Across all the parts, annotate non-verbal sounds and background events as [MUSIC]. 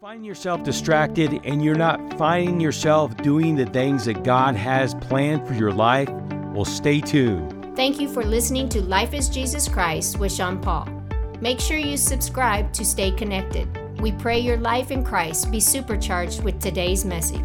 find yourself distracted and you're not finding yourself doing the things that God has planned for your life, well, stay tuned. Thank you for listening to Life is Jesus Christ with Sean Paul. Make sure you subscribe to stay connected. We pray your life in Christ be supercharged with today's message.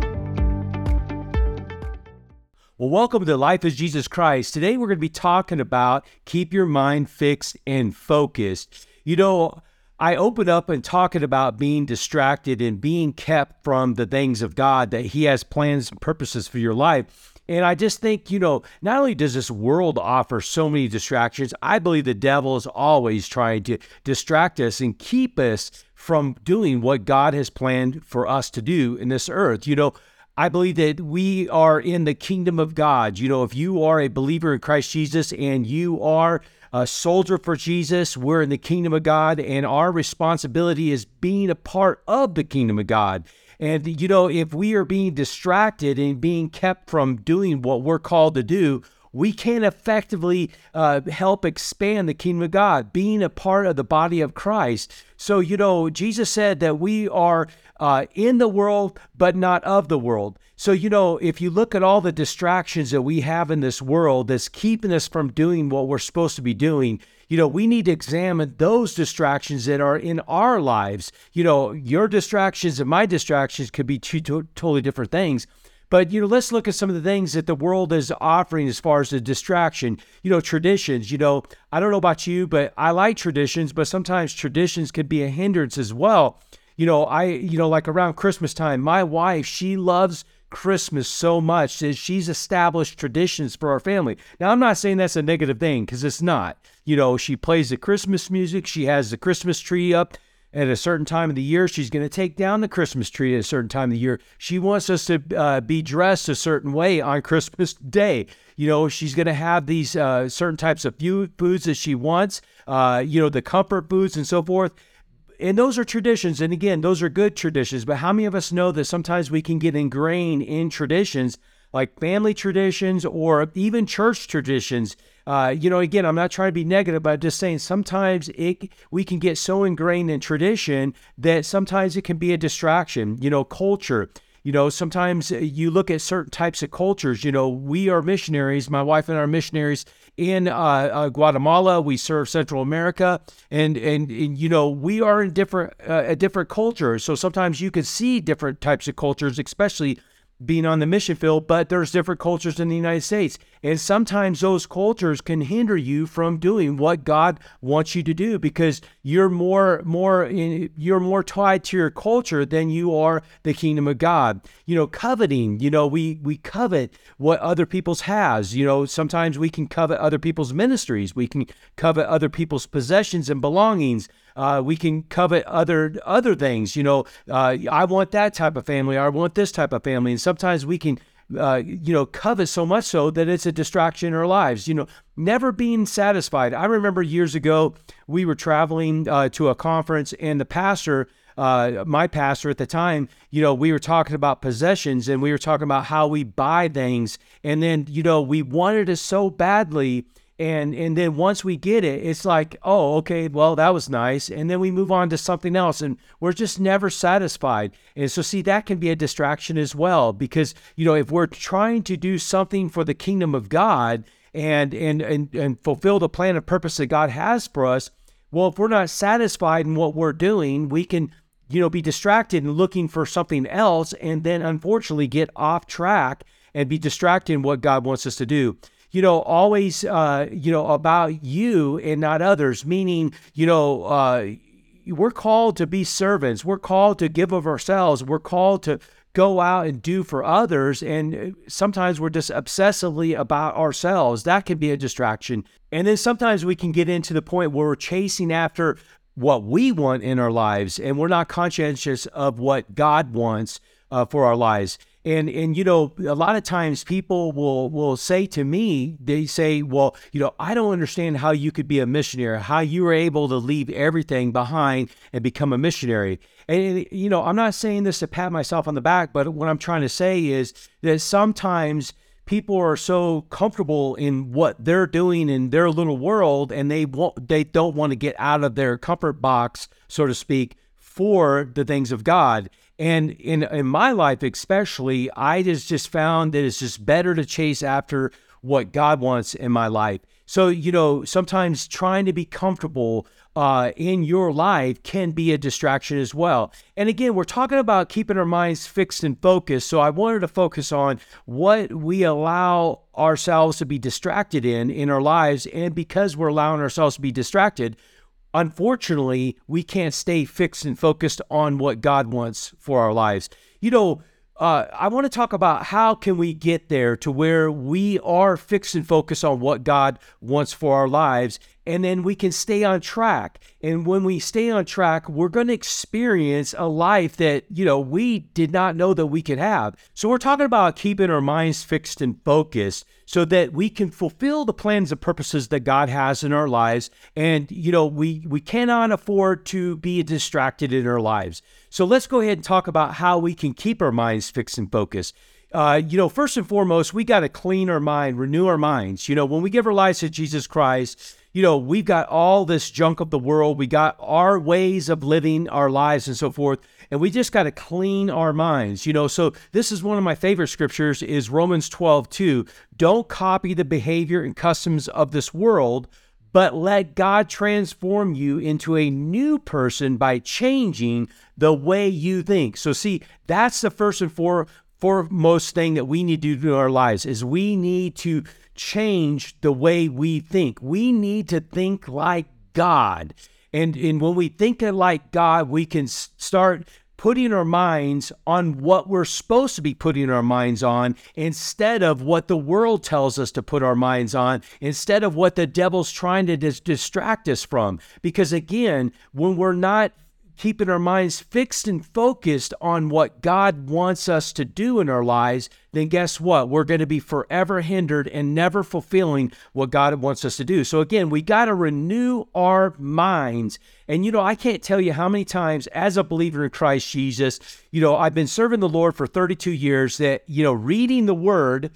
Well, welcome to Life is Jesus Christ. Today we're going to be talking about keep your mind fixed and focused. You know, I open up and talking about being distracted and being kept from the things of God that He has plans and purposes for your life. And I just think, you know, not only does this world offer so many distractions, I believe the devil is always trying to distract us and keep us from doing what God has planned for us to do in this earth. You know, I believe that we are in the kingdom of God. You know, if you are a believer in Christ Jesus and you are a soldier for Jesus. We're in the kingdom of God, and our responsibility is being a part of the kingdom of God. And, you know, if we are being distracted and being kept from doing what we're called to do, we can't effectively uh, help expand the kingdom of God, being a part of the body of Christ. So, you know, Jesus said that we are uh, in the world, but not of the world. So, you know, if you look at all the distractions that we have in this world that's keeping us from doing what we're supposed to be doing, you know, we need to examine those distractions that are in our lives. You know, your distractions and my distractions could be two to- totally different things. But you know, let's look at some of the things that the world is offering as far as the distraction. You know, traditions. You know, I don't know about you, but I like traditions, but sometimes traditions could be a hindrance as well. You know, I you know, like around Christmas time, my wife, she loves Christmas so much that she's established traditions for our family. Now, I'm not saying that's a negative thing because it's not. You know, she plays the Christmas music, she has the Christmas tree up at a certain time of the year. She's going to take down the Christmas tree at a certain time of the year. She wants us to uh, be dressed a certain way on Christmas Day. You know, she's going to have these uh, certain types of foods that she wants, uh, you know, the comfort foods and so forth. And those are traditions. And again, those are good traditions. But how many of us know that sometimes we can get ingrained in traditions like family traditions or even church traditions uh, you know, again, I'm not trying to be negative, but I'm just saying sometimes it we can get so ingrained in tradition that sometimes it can be a distraction. You know, culture. You know, sometimes you look at certain types of cultures. You know, we are missionaries. My wife and I are missionaries in uh, uh, Guatemala. We serve Central America, and, and and you know we are in different uh, a different culture. So sometimes you can see different types of cultures, especially being on the mission field, but there's different cultures in the United States. And sometimes those cultures can hinder you from doing what God wants you to do because you're more more you're more tied to your culture than you are the kingdom of God. You know, coveting, you know, we we covet what other people's has. You know, sometimes we can covet other people's ministries. We can covet other people's possessions and belongings. Uh, we can covet other other things. You know, uh, I want that type of family. I want this type of family. And sometimes we can, uh, you know, covet so much so that it's a distraction in our lives. You know, never being satisfied. I remember years ago we were traveling uh, to a conference, and the pastor. Uh, my pastor at the time, you know, we were talking about possessions and we were talking about how we buy things. And then, you know, we wanted it so badly and and then once we get it it's like oh okay well that was nice. And then we move on to something else and we're just never satisfied. And so see that can be a distraction as well because you know if we're trying to do something for the kingdom of god and and and, and fulfill the plan and purpose that god has for us well if we're not satisfied in what we're doing we can you know be distracted and looking for something else and then unfortunately get off track and be distracted in what god wants us to do you know, always, uh, you know, about you and not others, meaning, you know, uh, we're called to be servants. We're called to give of ourselves. We're called to go out and do for others. And uh, sometimes we're just obsessively about ourselves. That can be a distraction. And then sometimes we can get into the point where we're chasing after what we want in our lives and we're not conscientious of what God wants uh, for our lives. And and you know, a lot of times people will will say to me, they say, "Well, you know, I don't understand how you could be a missionary, how you were able to leave everything behind and become a missionary." And you know, I'm not saying this to pat myself on the back, but what I'm trying to say is that sometimes people are so comfortable in what they're doing in their little world and they won't they don't want to get out of their comfort box so to speak for the things of God. And in in my life especially, I just just found that it's just better to chase after what God wants in my life. So, you know, sometimes trying to be comfortable uh, in your life can be a distraction as well. And again, we're talking about keeping our minds fixed and focused. So I wanted to focus on what we allow ourselves to be distracted in in our lives. And because we're allowing ourselves to be distracted, unfortunately, we can't stay fixed and focused on what God wants for our lives. You know, uh, I want to talk about how can we get there to where we are fixed and focused on what God wants for our lives, and then we can stay on track. And when we stay on track, we're going to experience a life that you know we did not know that we could have. So we're talking about keeping our minds fixed and focused so that we can fulfill the plans and purposes that God has in our lives. And you know we we cannot afford to be distracted in our lives. So let's go ahead and talk about how we can keep our minds fixed and focused. Uh, you know, first and foremost, we got to clean our mind, renew our minds. You know, when we give our lives to Jesus Christ, you know, we've got all this junk of the world. We got our ways of living our lives and so forth. And we just got to clean our minds, you know. So this is one of my favorite scriptures is Romans 12, 2. Don't copy the behavior and customs of this world, but let God transform you into a new person by changing the way you think. So, see, that's the first and foremost thing that we need to do in our lives is we need to change the way we think. We need to think like God. And, and when we think like God, we can start putting our minds on what we're supposed to be putting our minds on instead of what the world tells us to put our minds on, instead of what the devil's trying to dis- distract us from. Because again, when we're not keeping our minds fixed and focused on what God wants us to do in our lives, then guess what? We're going to be forever hindered and never fulfilling what God wants us to do. So, again, we got to renew our minds. And, you know, I can't tell you how many times as a believer in Christ Jesus, you know, I've been serving the Lord for 32 years that, you know, reading the Word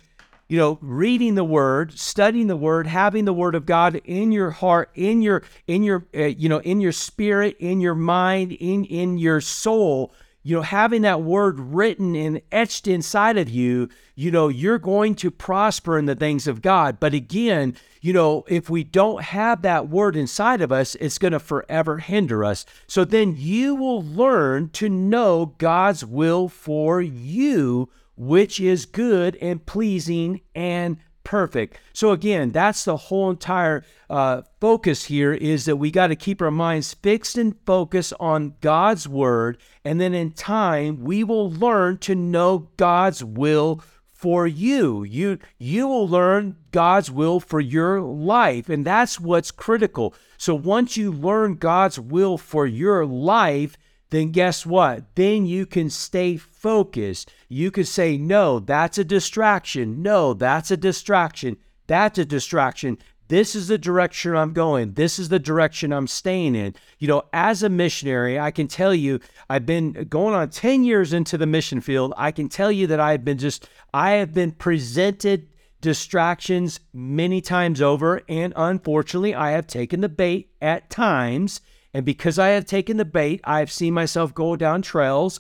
you know reading the word studying the word having the word of god in your heart in your in your uh, you know in your spirit in your mind in in your soul you know having that word written and etched inside of you you know you're going to prosper in the things of god. But again you know if we don't have that word inside of us it's going to forever hinder us. So then you will learn to know god's will for you which is good and pleasing and perfect. So again, that's the whole entire uh, focus here is that we got to keep our minds fixed and focused on God's word, and then in time we will learn to know God's will for you. You you will learn God's will for your life, and that's what's critical. So once you learn God's will for your life, then guess what? Then you can stay focused. You can say, no, that's a distraction. No, that's a distraction. That's a distraction. This is the direction I'm going. This is the direction I'm staying in. You know, as a missionary, I can tell you, I've been going on 10 years into the mission field. I can tell you that I've been just, I have been presented distractions many times over. And unfortunately, I have taken the bait at times and because I have taken the bait, I've seen myself go down trails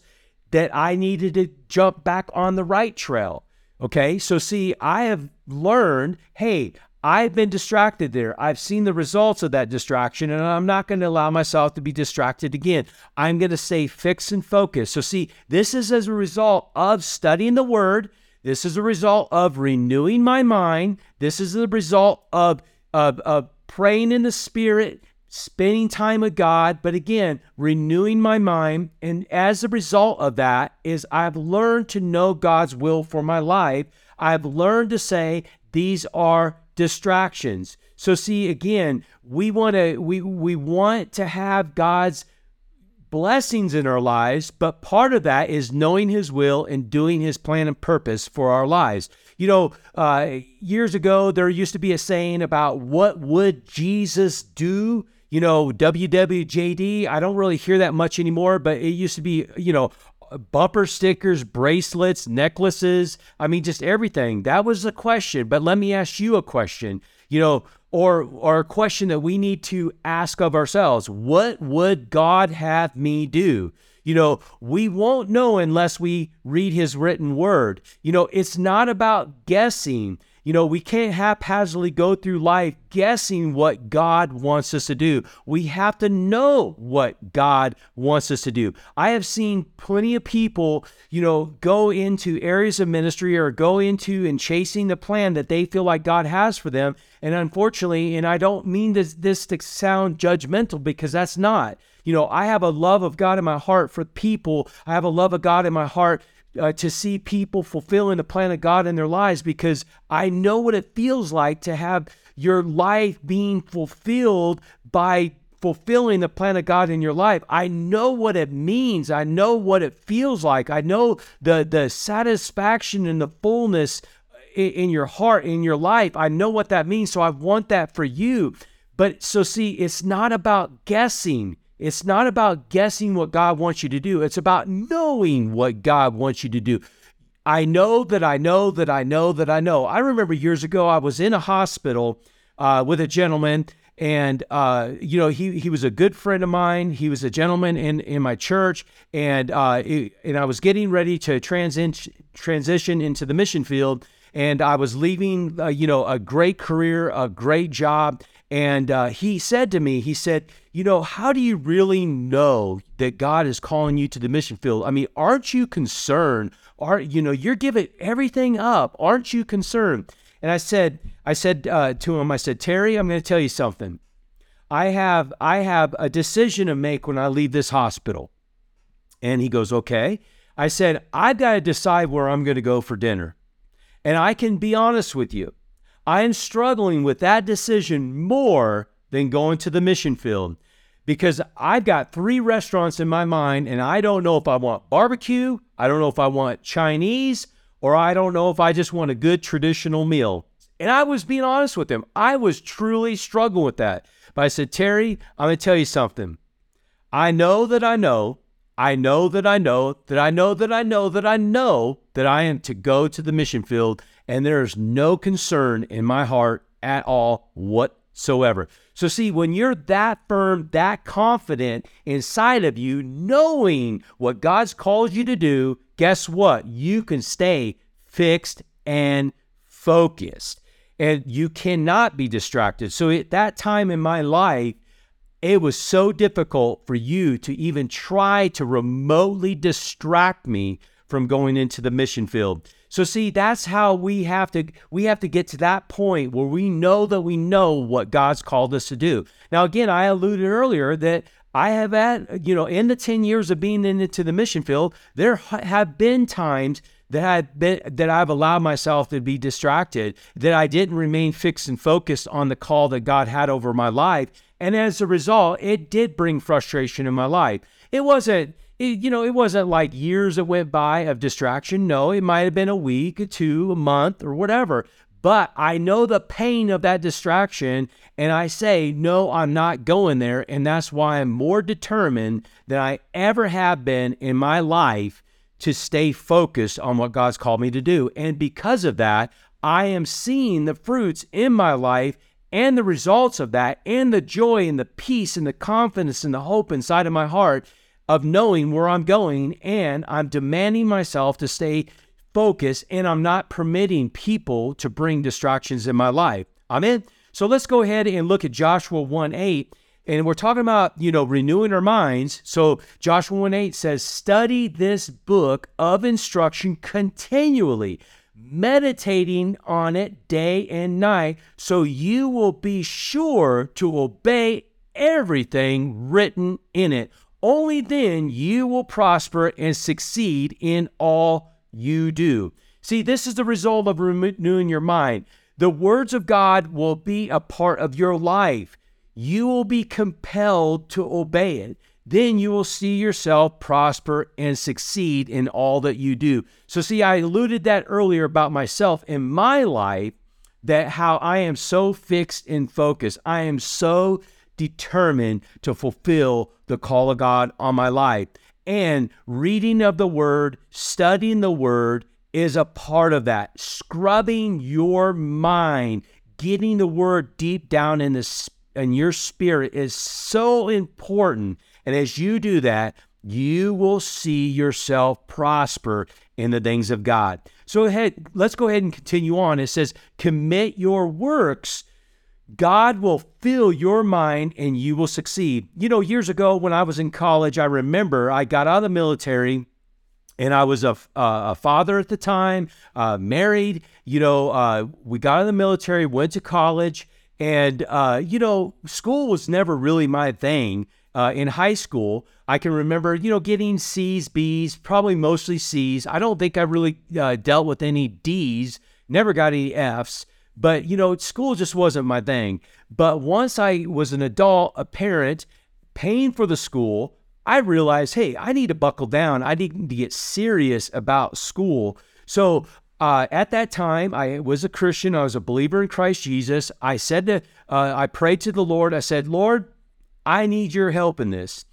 that I needed to jump back on the right trail. Okay. So, see, I have learned hey, I've been distracted there. I've seen the results of that distraction, and I'm not going to allow myself to be distracted again. I'm going to stay fixed and focused. So, see, this is as a result of studying the word. This is a result of renewing my mind. This is the result of, of, of praying in the spirit spending time with God, but again, renewing my mind. And as a result of that is I've learned to know God's will for my life. I've learned to say these are distractions. So see again, we want to we we want to have God's blessings in our lives, but part of that is knowing his will and doing his plan and purpose for our lives. You know, uh, years ago, there used to be a saying about what would Jesus do? You know, WWJD. I don't really hear that much anymore, but it used to be, you know, bumper stickers, bracelets, necklaces. I mean, just everything. That was the question. But let me ask you a question. You know, or or a question that we need to ask of ourselves what would god have me do you know we won't know unless we read his written word you know it's not about guessing you know, we can't haphazardly go through life guessing what God wants us to do. We have to know what God wants us to do. I have seen plenty of people, you know, go into areas of ministry or go into and chasing the plan that they feel like God has for them. And unfortunately, and I don't mean this, this to sound judgmental because that's not. You know, I have a love of God in my heart for people. I have a love of God in my heart uh, to see people fulfilling the plan of God in their lives because I know what it feels like to have your life being fulfilled by fulfilling the plan of God in your life. I know what it means. I know what it feels like. I know the the satisfaction and the fullness in, in your heart in your life. I know what that means. So I want that for you. But so see, it's not about guessing. It's not about guessing what God wants you to do, it's about knowing what God wants you to do. I know that I know that I know that I know. I remember years ago, I was in a hospital uh, with a gentleman, and uh, you know he he was a good friend of mine. He was a gentleman in in my church, and uh, and I was getting ready to transi- transition into the mission field, and I was leaving, uh, you know, a great career, a great job, and uh, he said to me, he said, You know, how do you really know that God is calling you to the mission field? I mean, aren't you concerned? Are you know, you're giving everything up. Aren't you concerned? And I said, I said uh, to him, I said, Terry, I'm going to tell you something. I have, I have a decision to make when I leave this hospital. And he goes, Okay. I said, I've got to decide where I'm going to go for dinner. And I can be honest with you. I am struggling with that decision more than going to the mission field because I've got three restaurants in my mind and I don't know if I want barbecue, I don't know if I want Chinese, or I don't know if I just want a good traditional meal. And I was being honest with him. I was truly struggling with that. But I said, Terry, I'm going to tell you something. I know that I know, I know that I know, that I know that I know that I know that I am to go to the mission field and there is no concern in my heart at all whatsoever. So, see, when you're that firm, that confident inside of you, knowing what God's called you to do, guess what? You can stay fixed and focused, and you cannot be distracted. So, at that time in my life, it was so difficult for you to even try to remotely distract me from going into the mission field. So see, that's how we have to we have to get to that point where we know that we know what God's called us to do. Now again, I alluded earlier that I have had, you know, in the 10 years of being into the mission field, there have been times that I've been that I've allowed myself to be distracted, that I didn't remain fixed and focused on the call that God had over my life. And as a result, it did bring frustration in my life. It wasn't it, you know, it wasn't like years that went by of distraction. No, it might have been a week, or two, a month, or whatever. But I know the pain of that distraction, and I say, no, I'm not going there. And that's why I'm more determined than I ever have been in my life to stay focused on what God's called me to do. And because of that, I am seeing the fruits in my life and the results of that, and the joy and the peace and the confidence and the hope inside of my heart of knowing where I'm going, and I'm demanding myself to stay focused, and I'm not permitting people to bring distractions in my life. Amen. So let's go ahead and look at Joshua 1 8. And we're talking about, you know, renewing our minds. So Joshua 1 8 says, Study this book of instruction continually, meditating on it day and night, so you will be sure to obey everything written in it. Only then you will prosper and succeed in all you do. See, this is the result of renewing your mind. The words of God will be a part of your life. You will be compelled to obey it. Then you will see yourself prosper and succeed in all that you do. So, see, I alluded that earlier about myself in my life that how I am so fixed and focused. I am so determined to fulfill the call of God on my life. And reading of the word, studying the word is a part of that. Scrubbing your mind, getting the word deep down in the in your spirit is so important. And as you do that, you will see yourself prosper in the things of God. So ahead, let's go ahead and continue on. It says, commit your works. God will fill your mind and you will succeed. You know, years ago when I was in college, I remember I got out of the military and I was a, a father at the time, uh, married. You know, uh, we got out of the military, went to college, and, uh, you know, school was never really my thing. Uh, in high school, I can remember, you know, getting C's, B's, probably mostly C's. I don't think I really uh, dealt with any D's, never got any F's, but, you know, school just wasn't my thing. But once I was an adult, a parent, paying for the school, I realized, hey, I need to buckle down. I need to get serious about school. So uh, at that time, I was a Christian. I was a believer in Christ Jesus. I said to, uh, I prayed to the Lord. I said, Lord, I need your help in this.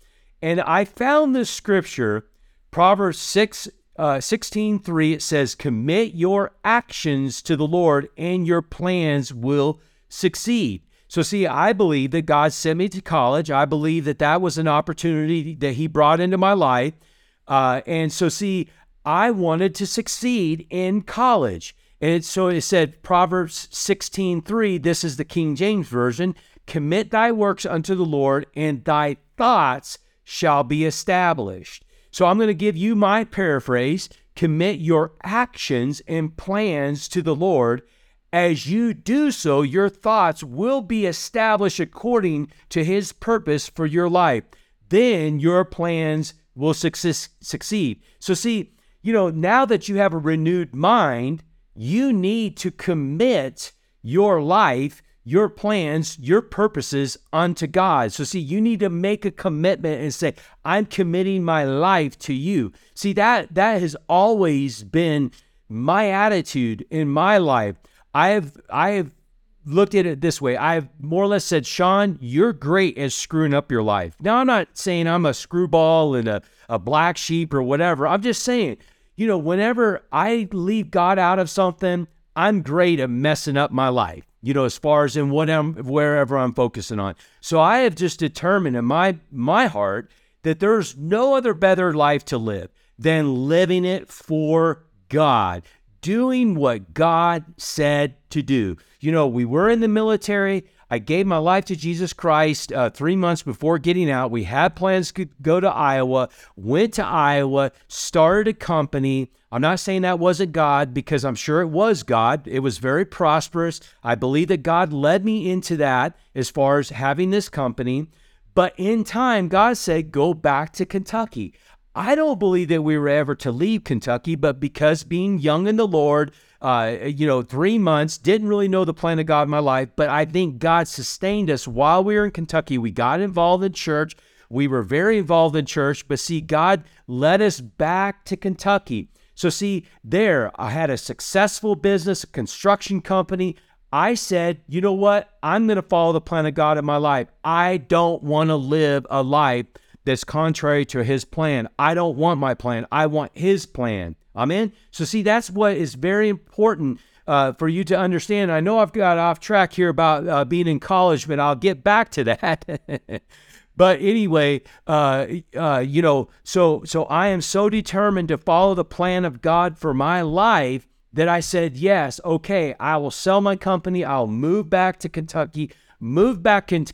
And I found this scripture, Proverbs 6, uh, 16 3, it says, Commit your actions to the Lord, and your plans will succeed. So, see, I believe that God sent me to college. I believe that that was an opportunity that He brought into my life. Uh, and so, see, I wanted to succeed in college. And so it said, Proverbs 16 3, this is the King James Version Commit thy works unto the Lord, and thy thoughts shall be established. So I'm going to give you my paraphrase commit your actions and plans to the Lord. As you do so, your thoughts will be established according to his purpose for your life. Then your plans will succeed. So, see, you know, now that you have a renewed mind, you need to commit your life your plans, your purposes unto God. So, see, you need to make a commitment and say, I'm committing my life to you. See, that that has always been my attitude in my life. I have I have looked at it this way. I've more or less said, Sean, you're great at screwing up your life. Now, I'm not saying I'm a screwball and a, a black sheep or whatever. I'm just saying, you know, whenever I leave God out of something, I'm great at messing up my life you know, as far as in what I'm wherever I'm focusing on. So I have just determined in my my heart that there's no other better life to live than living it for God, doing what God said to do. You know, we were in the military. I gave my life to Jesus Christ uh, three months before getting out. We had plans to go to Iowa, went to Iowa, started a company. I'm not saying that wasn't God because I'm sure it was God. It was very prosperous. I believe that God led me into that as far as having this company. But in time, God said, go back to Kentucky. I don't believe that we were ever to leave Kentucky, but because being young in the Lord, uh, you know, three months, didn't really know the plan of God in my life, but I think God sustained us while we were in Kentucky. We got involved in church. We were very involved in church, but see, God led us back to Kentucky. So, see, there, I had a successful business, a construction company. I said, you know what? I'm going to follow the plan of God in my life. I don't want to live a life that's contrary to his plan. I don't want my plan. I want his plan. Amen. So, see, that's what is very important uh, for you to understand. I know I've got off track here about uh, being in college, but I'll get back to that. [LAUGHS] But anyway, uh, uh, you know, so so I am so determined to follow the plan of God for my life that I said, yes, okay, I will sell my company. I'll move back to Kentucky. Move back into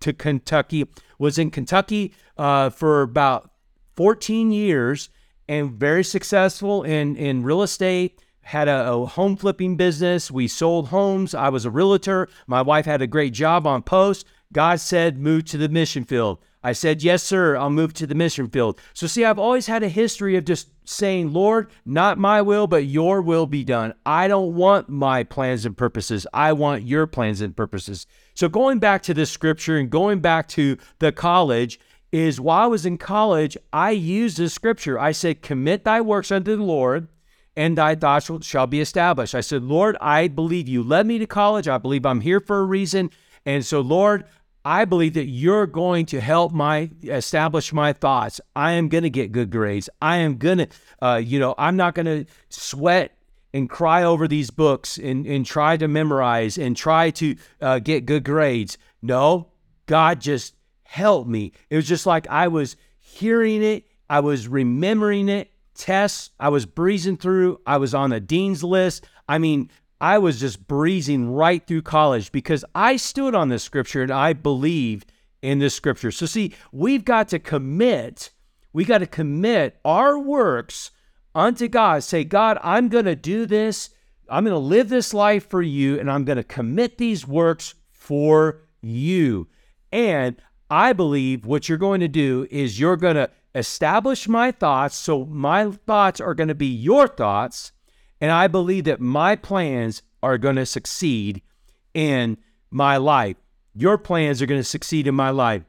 to Kentucky. Was in Kentucky uh, for about 14 years and very successful in in real estate had a, a, home flipping business. We sold homes. I was a realtor. My wife had a great job on post. God said, move to the mission field. I said, yes, sir, I'll move to the mission field. So, see, I've always had a history of just saying, Lord, not my will, but your will be done. I don't want my plans and purposes. I want your plans and purposes. So, going back to this scripture and going back to the college, is while I was in college, I used this scripture. I said, Commit thy works unto the Lord, and thy thoughts shall be established. I said, Lord, I believe you led me to college. I believe I'm here for a reason. And so, Lord, I believe that you're going to help my establish my thoughts. I am going to get good grades. I am going to, uh, you know, I'm not going to sweat and cry over these books and, and try to memorize and try to uh, get good grades. No, God just helped me. It was just like I was hearing it, I was remembering it, tests, I was breezing through, I was on the dean's list. I mean, I was just breezing right through college because I stood on this scripture and I believed in this scripture. So, see, we've got to commit, we got to commit our works unto God. Say, God, I'm going to do this. I'm going to live this life for you, and I'm going to commit these works for you. And I believe what you're going to do is you're going to establish my thoughts. So my thoughts are going to be your thoughts. And I believe that my plans are going to succeed in my life. Your plans are going to succeed in my life.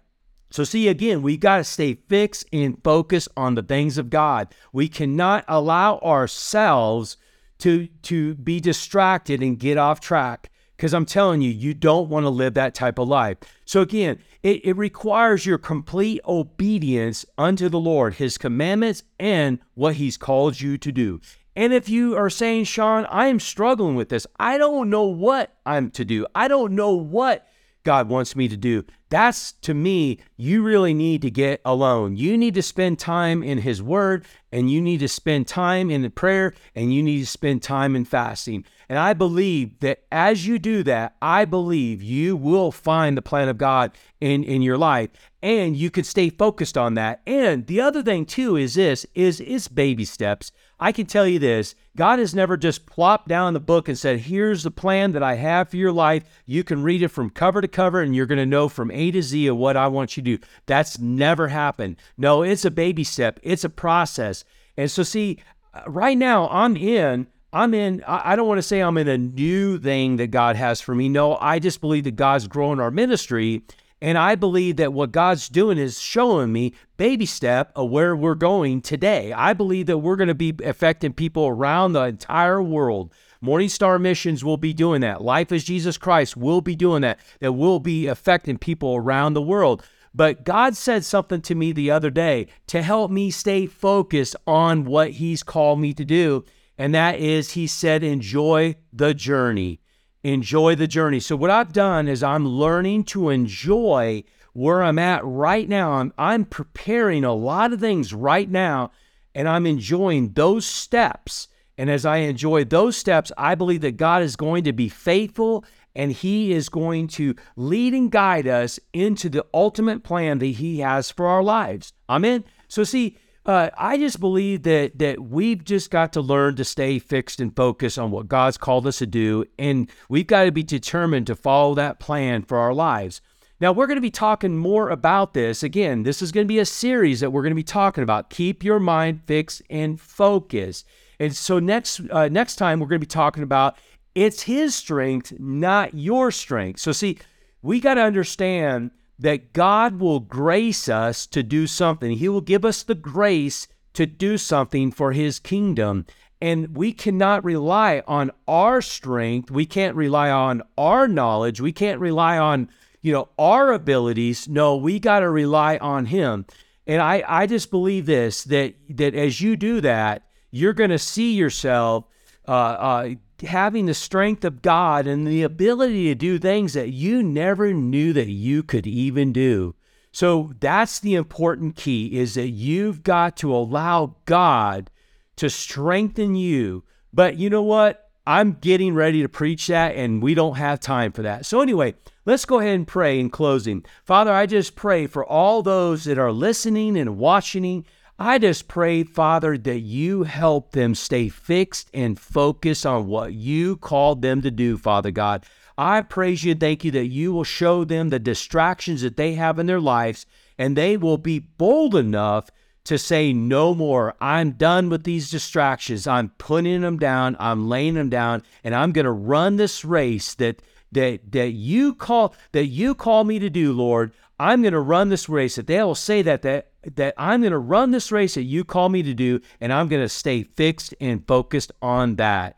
So, see, again, we got to stay fixed and focused on the things of God. We cannot allow ourselves to, to be distracted and get off track because I'm telling you, you don't want to live that type of life. So, again, it, it requires your complete obedience unto the Lord, His commandments, and what He's called you to do. And if you are saying, Sean, I am struggling with this, I don't know what I'm to do, I don't know what God wants me to do. That's to me, you really need to get alone. You need to spend time in His Word, and you need to spend time in the prayer, and you need to spend time in fasting. And I believe that as you do that, I believe you will find the plan of God in, in your life, and you can stay focused on that. And the other thing too is this: is is baby steps. I can tell you this God has never just plopped down the book and said, Here's the plan that I have for your life. You can read it from cover to cover and you're going to know from A to Z of what I want you to do. That's never happened. No, it's a baby step, it's a process. And so, see, uh, right now I'm in. I'm in, I don't want to say I'm in a new thing that God has for me. No, I just believe that God's growing our ministry and I believe that what God's doing is showing me baby step of where we're going today. I believe that we're going to be affecting people around the entire world. Morning Star Missions will be doing that. Life is Jesus Christ will be doing that. That will be affecting people around the world. But God said something to me the other day to help me stay focused on what He's called me to do. And that is, He said, enjoy the journey enjoy the journey. So what I've done is I'm learning to enjoy where I'm at right now. I'm I'm preparing a lot of things right now and I'm enjoying those steps. And as I enjoy those steps, I believe that God is going to be faithful and he is going to lead and guide us into the ultimate plan that he has for our lives. Amen. So see, uh, I just believe that that we've just got to learn to stay fixed and focused on what God's called us to do, and we've got to be determined to follow that plan for our lives. Now, we're going to be talking more about this. Again, this is going to be a series that we're going to be talking about. Keep your mind fixed and focused. And so next uh, next time we're going to be talking about it's His strength, not your strength. So see, we got to understand that God will grace us to do something. He will give us the grace to do something for His kingdom. And we cannot rely on our strength. We can't rely on our knowledge. We can't rely on, you know, our abilities. No, we got to rely on Him. And I, I just believe this that that as you do that, you're going to see yourself uh, uh, having the strength of God and the ability to do things that you never knew that you could even do. So that's the important key is that you've got to allow God to strengthen you. But you know what? I'm getting ready to preach that and we don't have time for that. So anyway, let's go ahead and pray in closing. Father, I just pray for all those that are listening and watching I just pray, Father, that you help them stay fixed and focused on what you called them to do, Father God. I praise you and thank you that you will show them the distractions that they have in their lives and they will be bold enough to say no more. I'm done with these distractions. I'm putting them down. I'm laying them down and I'm going to run this race that that that you call that you call me to do, Lord. I'm going to run this race. That they will say that that that I'm going to run this race that you call me to do, and I'm going to stay fixed and focused on that.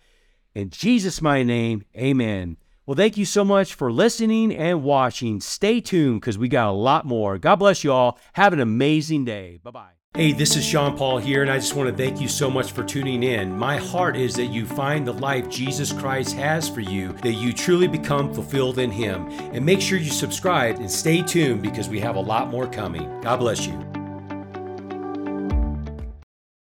In Jesus' my name, amen. Well, thank you so much for listening and watching. Stay tuned because we got a lot more. God bless you all. Have an amazing day. Bye bye. Hey, this is Sean Paul here, and I just want to thank you so much for tuning in. My heart is that you find the life Jesus Christ has for you, that you truly become fulfilled in Him. And make sure you subscribe and stay tuned because we have a lot more coming. God bless you.